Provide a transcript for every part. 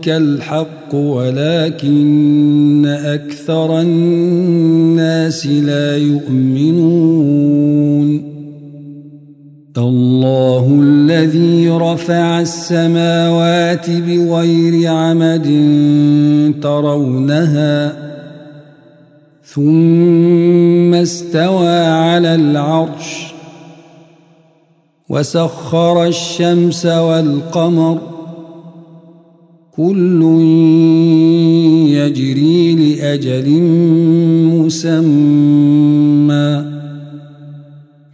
ربك الحق ولكن أكثر الناس لا يؤمنون. الله الذي رفع السماوات بغير عمد ترونها ثم استوى على العرش وسخر الشمس والقمر كل يجري لأجل مسمى.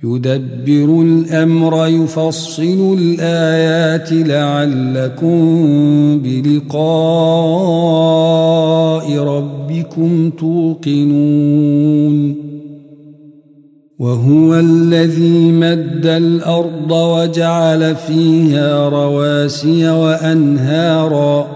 يدبر الأمر يفصل الآيات لعلكم بلقاء ربكم توقنون. وهو الذي مد الأرض وجعل فيها رواسي وأنهارا.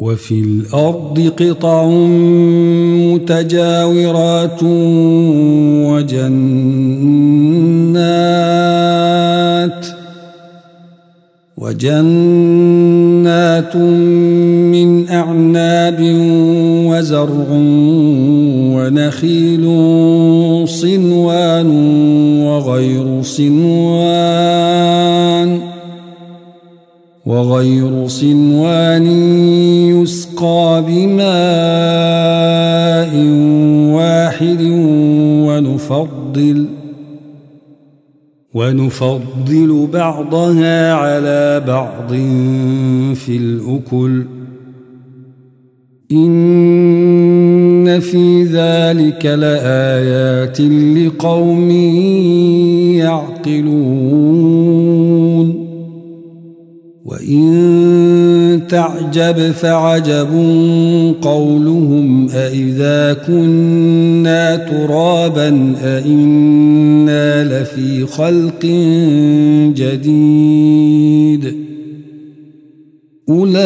وفي الأرض قطع متجاورات وجنات وجنات من أعناب وزرع ونخيل صنوان وغير صنوان وغير صنوان ونفضل بعضها على بعض في الأكل. إن في ذلك لآيات لقوم يعقلون. تعجب فعجب قولهم أإذا كنا ترابا أإنا لفي خلق جديد أولئك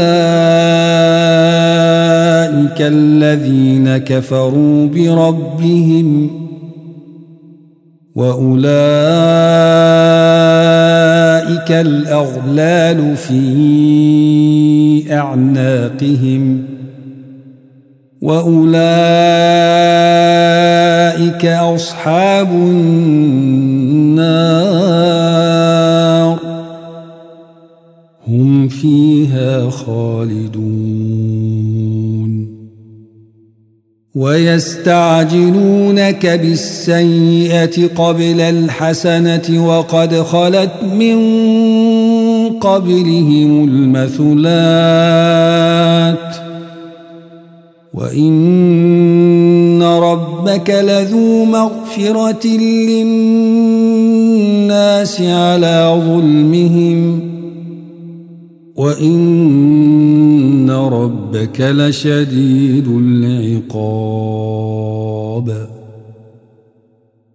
الذين كفروا بربهم وأولئك الأغلال في أعناقهم وأولئك أصحاب النار هم فيها خالدون ويستعجلونك بالسيئة قبل الحسنة وقد خلت من قبلهم المثلات. وإن ربك لذو مغفرة للناس على ظلمهم. وإن ربك لشديد العقاب.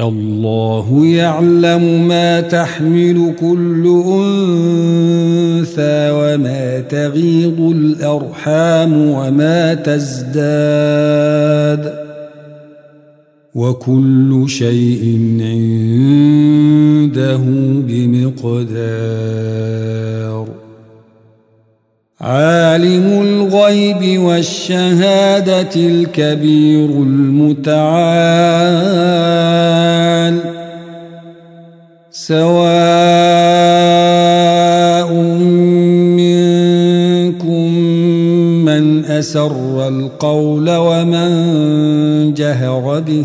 الله يعلم ما تحمل كل أنثى وما تغيض الأرحام وما تزداد وكل شيء عنده بمقدار عالم الغيب والشهادة الكبير المتعال. سواء منكم من أسر القول ومن جهر به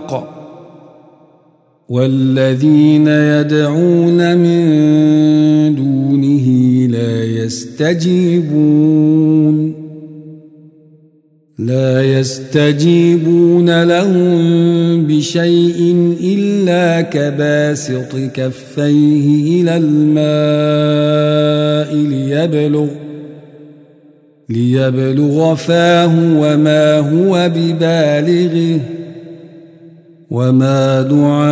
والذين يدعون من دونه لا يستجيبون لا يستجيبون لهم بشيء إلا كباسط كفيه إلى الماء ليبلغ ليبلغ فاه وما هو ببالغه. وما دعاء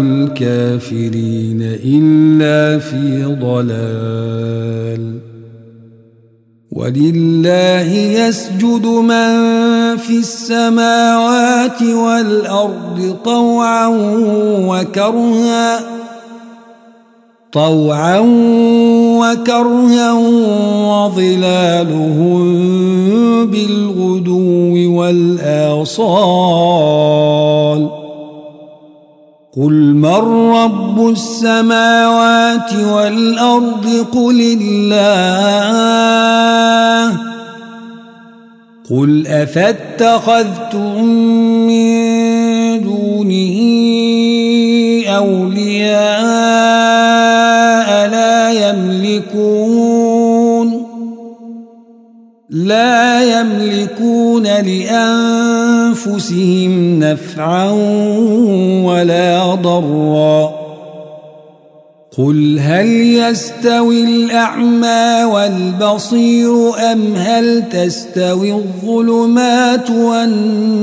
الكافرين إلا في ضلال ولله يسجد من في السماوات والأرض طوعا وكرها طوعا وكرها وظلالهم بالغدو والآصال قل من رب السماوات والأرض قل الله قل أفاتخذتم من دونه لا يملكون لأنفسهم نفعا ولا ضرا. قل هل يستوي الأعمى والبصير أم هل تستوي الظلمات والنور؟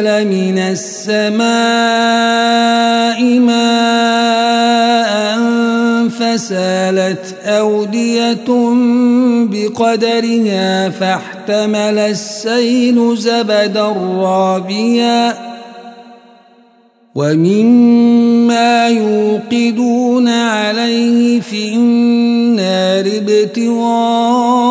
أنزل من السماء ماء فسالت أودية بقدرها فاحتمل السيل زبدا رابيا ومما يوقدون عليه في النار ابتغاء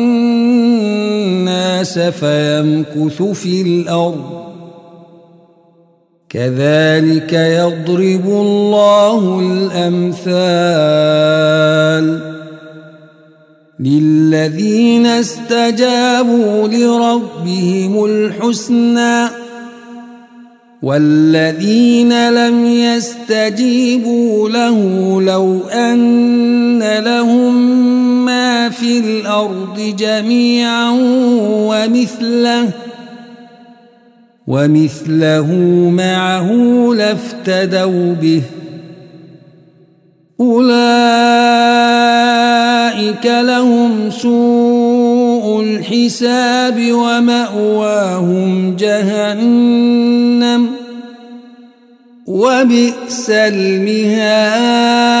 فيمكث في الأرض. كذلك يضرب الله الأمثال للذين استجابوا لربهم الحسنى والذين لم يستجيبوا له لو أن لهم في الأرض جميعا ومثله ومثله معه لافتدوا به. أولئك لهم سوء الحساب ومأواهم جهنم وبئس المهاد.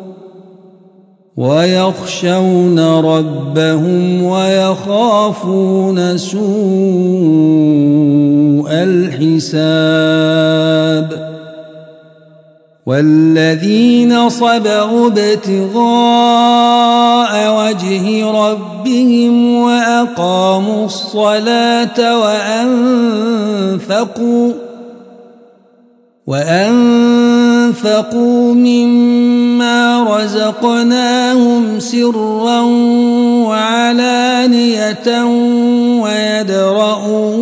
ويخشون ربهم ويخافون سوء الحساب والذين صبروا ابتغاء وجه ربهم وأقاموا الصلاة وأنفقوا وأنفقوا مما رزقناهم سرا وعلانية ويدرؤون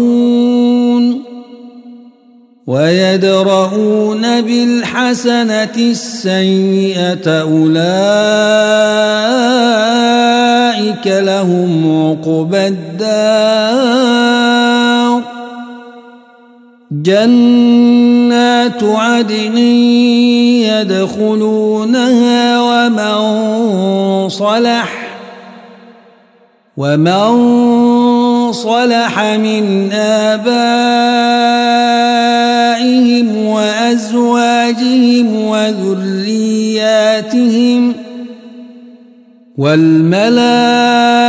ويدرؤون بالحسنة السيئة أولئك لهم عقبى الدار. عدن يدخلونها ومن صلح ومن صلح من آبائهم وأزواجهم وذرياتهم والملائكة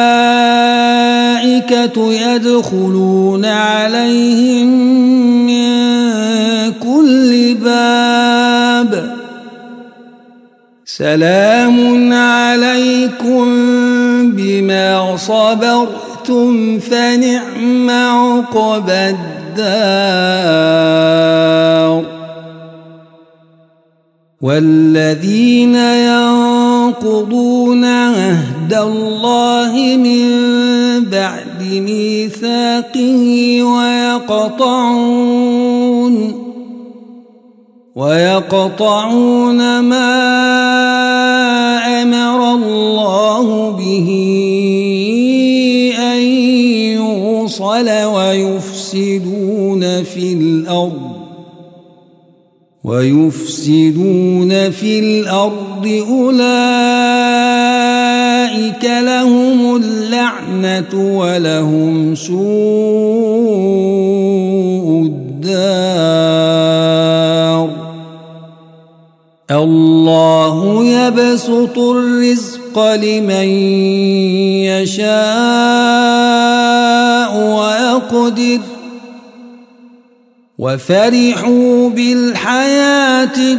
يدخلون عليهم من كل باب. سلام عليكم بما صبرتم فنعم عقبى الدار. والذين ينقضون عهد الله من بعد ميثاقه ويقطعون ويقطعون ما أمر الله به أن يوصل ويفسدون في الأرض ويفسدون في الأرض أولئك أولئك لهم اللعنة ولهم سوء الدار. الله يبسط الرزق لمن يشاء ويقدر. وفرحوا بالحياة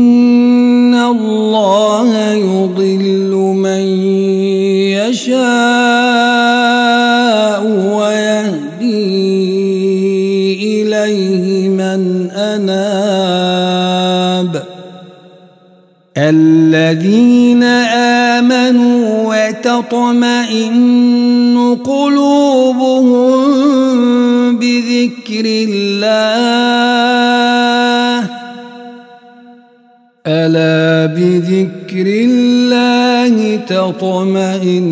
أناب الذين آمنوا وتطمئن قلوبهم بذكر الله. ألا بذكر الله تطمئن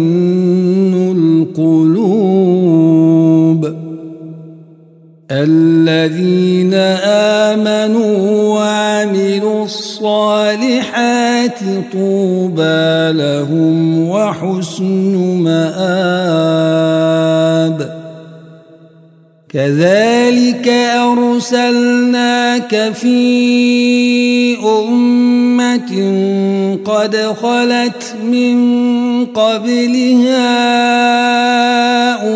القلوب؟ الذين آمنوا وعملوا الصالحات طوبى لهم وحسن مآب. كذلك أرسلناك في أمة قد خلت من قبلها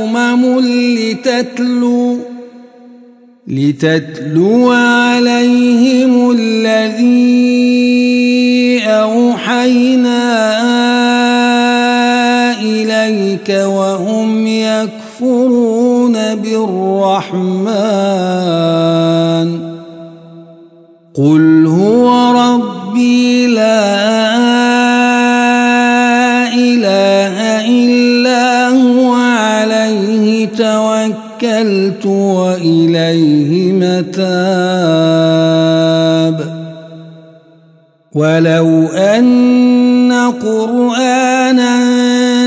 أمم لتتلو لتتلو عليهم الذي أوحينا إليك وهم يكفرون بالرحمن. قل هو ولو أن قرآنا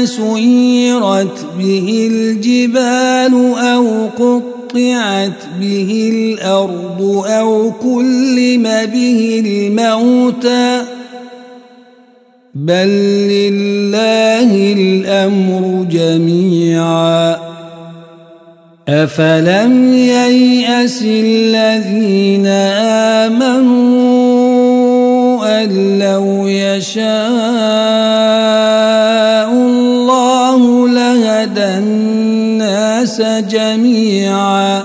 سيرت به الجبال أو قطعت به الأرض أو كلم به الموتى بل لله الأمر جميعا. أفلم ييأس الذين آمنوا لو يشاء الله لهدى الناس جميعا.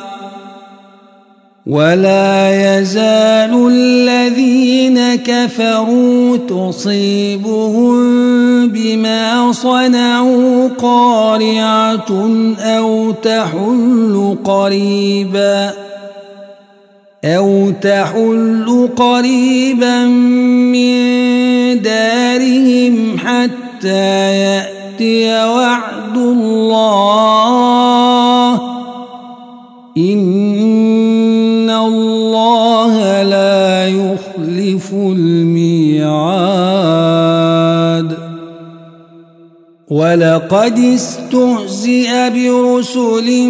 ولا يزال الذين كفروا تصيبهم بما صنعوا قارعة أو تحل قريبا. أو تحل قريبا من دارهم حتى يأتي وعد الله. إن الله لا يخلف الميعاد. ولقد استهزئ برسل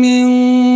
من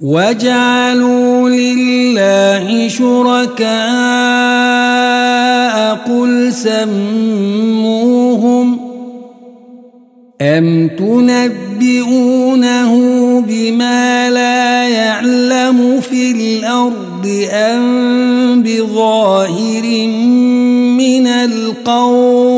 وجعلوا لله شركاء قل سموهم أم تنبئونه بما لا يعلم في الأرض أم بظاهر من القول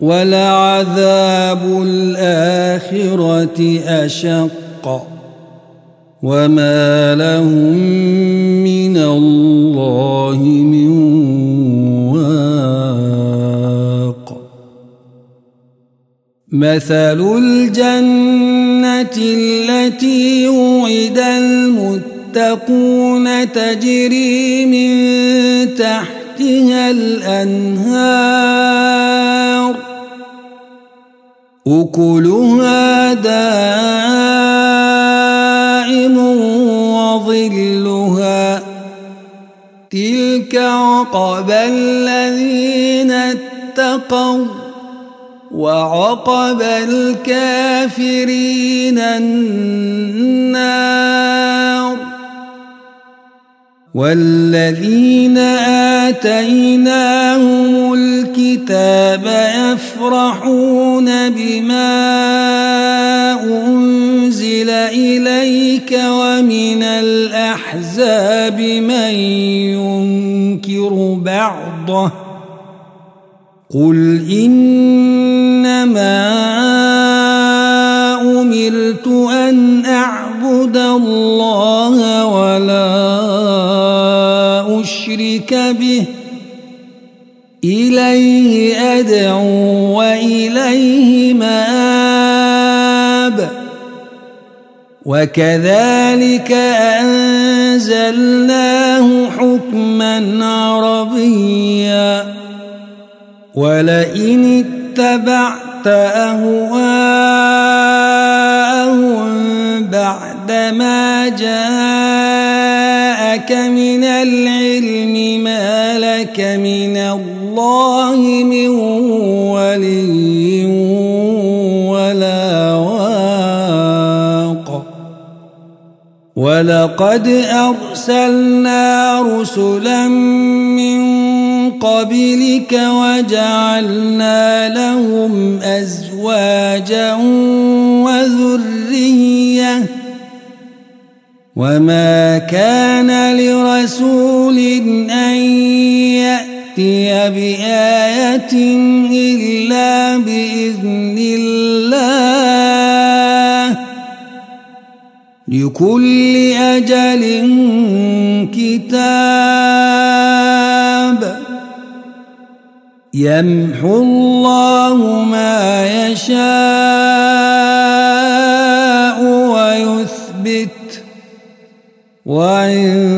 ولعذاب الآخرة أشق وما لهم من الله من واق. مثل الجنة التي وعد المتقون تجري من تحتها الأنهار. أكلها دائم وظلها. تلك عقب الذين اتقوا وعقب الكافرين النار. والذين آتيناهم الكتاب يفرحون بما أنزل إليك ومن الأحزاب من ينكر بعضه قل إنما أمرت أن أعبد أشرك به إليه أدعو وإليه مآب. وكذلك أنزلناه حكما عربيا. ولئن اتبعت أهواءهم بعدما جاءك من العلم من ولي ولا واق. ولقد أرسلنا رسلا من قبلك وجعلنا لهم أزواجا وذرية. وما كان لرسول أن يأتي بآية إلا بإذن الله لكل أجل كتاب يمحو الله ما يشاء ويثبت وعنده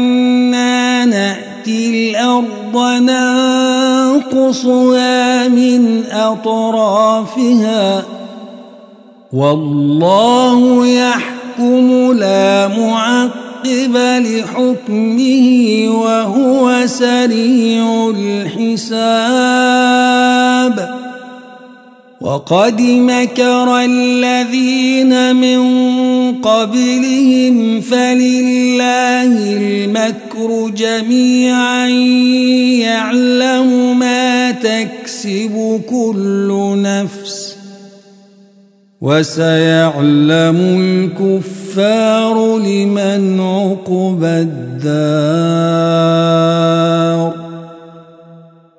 ننقصها من أطرافها والله يحكم لا معقب لحكمه وهو سريع الحساب وقد مكر الذين من قبلهم فلله المكر جميعا. يعلم ما تكسب كل نفس وسيعلم الكفار لمن عقب الدار.